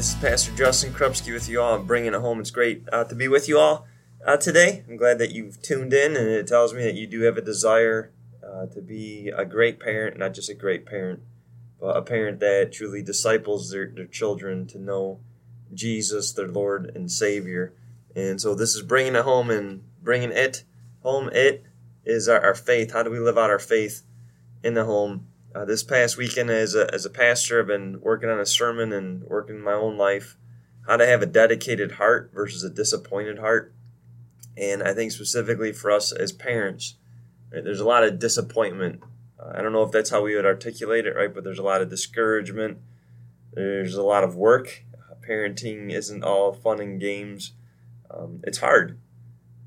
this is Pastor Justin Krupski with you all. I'm bringing it home. It's great uh, to be with you all uh, today. I'm glad that you've tuned in, and it tells me that you do have a desire uh, to be a great parent, not just a great parent, but a parent that truly disciples their, their children to know Jesus, their Lord and Savior. And so this is bringing it home and bringing it home. It is our, our faith. How do we live out our faith in the home? Uh, this past weekend, as a, as a pastor, I've been working on a sermon and working in my own life how to have a dedicated heart versus a disappointed heart. And I think specifically for us as parents, right, there's a lot of disappointment. Uh, I don't know if that's how we would articulate it, right? But there's a lot of discouragement. There's a lot of work. Uh, parenting isn't all fun and games. Um, it's hard.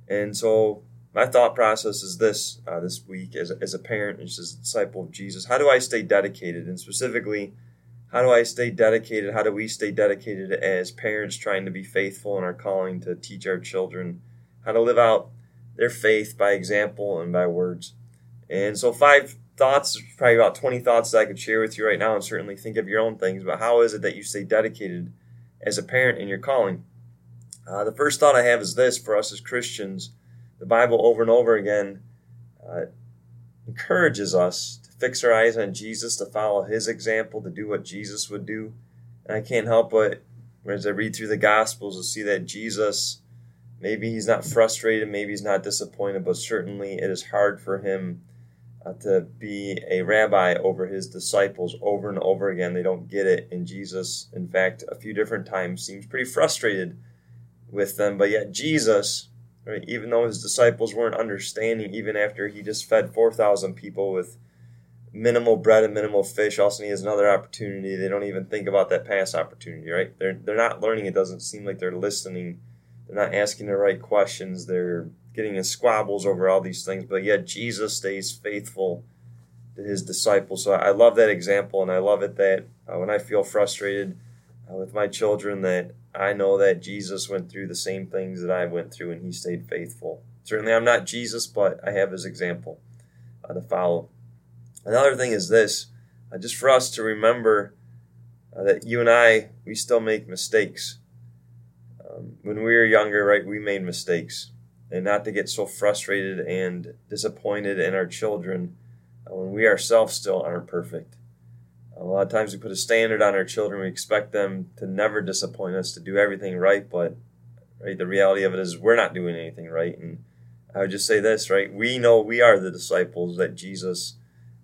And so my thought process is this uh, this week as, as a parent and as a disciple of Jesus. How do I stay dedicated? And specifically, how do I stay dedicated? How do we stay dedicated as parents trying to be faithful in our calling to teach our children how to live out their faith by example and by words? And so, five thoughts, probably about 20 thoughts that I could share with you right now, and certainly think of your own things. But how is it that you stay dedicated as a parent in your calling? Uh, the first thought I have is this for us as Christians the Bible over and over again uh, encourages us to fix our eyes on Jesus, to follow his example, to do what Jesus would do. And I can't help but, as I read through the Gospels, to see that Jesus, maybe he's not frustrated, maybe he's not disappointed, but certainly it is hard for him uh, to be a rabbi over his disciples over and over again. They don't get it. And Jesus, in fact, a few different times seems pretty frustrated with them. But yet, Jesus, Right? Even though his disciples weren't understanding, even after he just fed 4,000 people with minimal bread and minimal fish, also he has another opportunity. They don't even think about that past opportunity, right? They're, they're not learning. It doesn't seem like they're listening. They're not asking the right questions. They're getting in squabbles over all these things. But yet Jesus stays faithful to his disciples. So I love that example, and I love it that uh, when I feel frustrated uh, with my children, that I know that Jesus went through the same things that I went through and he stayed faithful. Certainly, I'm not Jesus, but I have his example uh, to follow. Another thing is this uh, just for us to remember uh, that you and I, we still make mistakes. Um, when we were younger, right, we made mistakes. And not to get so frustrated and disappointed in our children uh, when we ourselves still aren't perfect. A lot of times we put a standard on our children. We expect them to never disappoint us, to do everything right, but right, the reality of it is we're not doing anything right. And I would just say this, right? We know we are the disciples that Jesus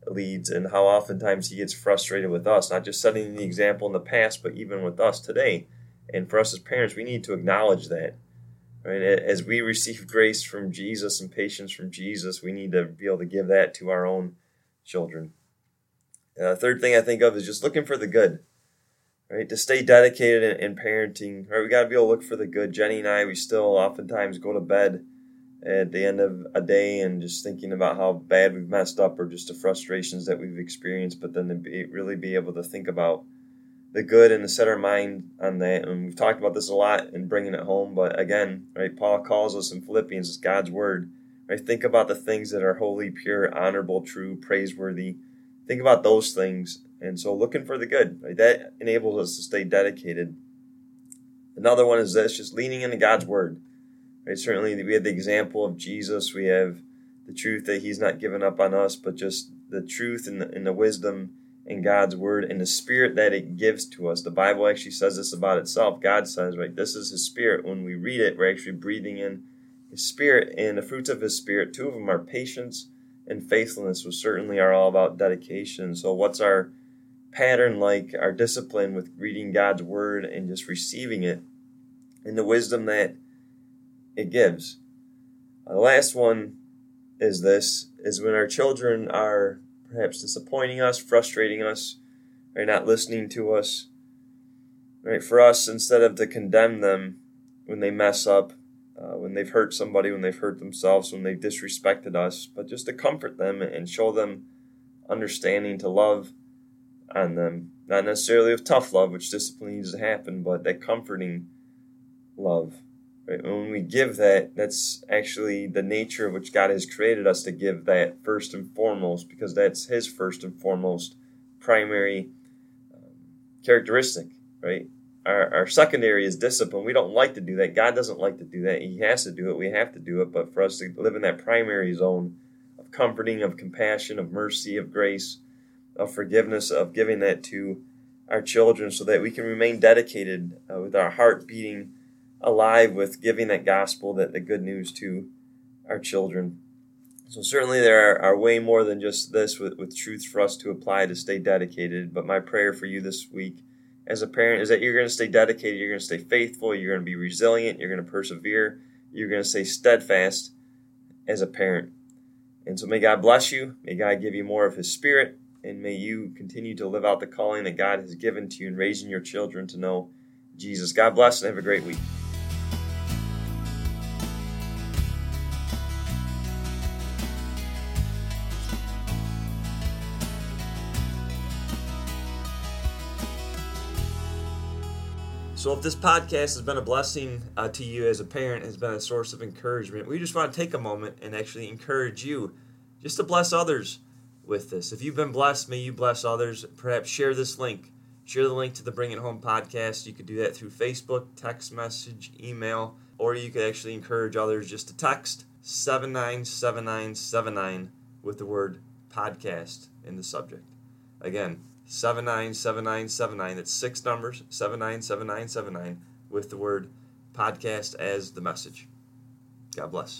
leads, and how oftentimes he gets frustrated with us, not just setting the example in the past, but even with us today. And for us as parents, we need to acknowledge that. Right? As we receive grace from Jesus and patience from Jesus, we need to be able to give that to our own children. Uh, third thing I think of is just looking for the good, right? To stay dedicated in, in parenting, right? We got to be able to look for the good. Jenny and I, we still oftentimes go to bed at the end of a day and just thinking about how bad we've messed up or just the frustrations that we've experienced, but then to be, really be able to think about the good and to set our mind on that. And we've talked about this a lot in bringing it home, but again, right, Paul calls us in Philippians, it's God's word, right? Think about the things that are holy, pure, honorable, true, praiseworthy think about those things. And so looking for the good, right? That enables us to stay dedicated. Another one is this, just leaning into God's word. Right? Certainly we have the example of Jesus. We have the truth that he's not given up on us, but just the truth and the, and the wisdom in God's word and the spirit that it gives to us. The Bible actually says this about itself. God says, right, this is his spirit. When we read it, we're actually breathing in his spirit and the fruits of his spirit. Two of them are patience and faithfulness was certainly are all about dedication. So, what's our pattern like, our discipline with reading God's word and just receiving it and the wisdom that it gives? Uh, the last one is this is when our children are perhaps disappointing us, frustrating us, or not listening to us. Right, for us, instead of to condemn them when they mess up, uh, when they've hurt somebody, when they've hurt themselves, when they've disrespected us, but just to comfort them and show them understanding to love on them. Not necessarily with tough love, which discipline needs to happen, but that comforting love. Right? When we give that, that's actually the nature of which God has created us to give that first and foremost, because that's His first and foremost primary um, characteristic, right? Our, our secondary is discipline. We don't like to do that. God doesn't like to do that. He has to do it. We have to do it. But for us to live in that primary zone of comforting, of compassion, of mercy, of grace, of forgiveness, of giving that to our children so that we can remain dedicated uh, with our heart beating alive with giving that gospel, that the good news to our children. So certainly there are, are way more than just this with, with truths for us to apply to stay dedicated. But my prayer for you this week as a parent is that you're going to stay dedicated, you're going to stay faithful, you're going to be resilient, you're going to persevere, you're going to stay steadfast as a parent. And so may God bless you. May God give you more of His Spirit. And may you continue to live out the calling that God has given to you in raising your children to know Jesus. God bless and have a great week. So, if this podcast has been a blessing uh, to you as a parent, has been a source of encouragement, we just want to take a moment and actually encourage you just to bless others with this. If you've been blessed, may you bless others. Perhaps share this link. Share the link to the Bring It Home podcast. You could do that through Facebook, text message, email, or you could actually encourage others just to text 797979 with the word podcast in the subject. Again, 797979. That's six numbers, 797979, with the word podcast as the message. God bless.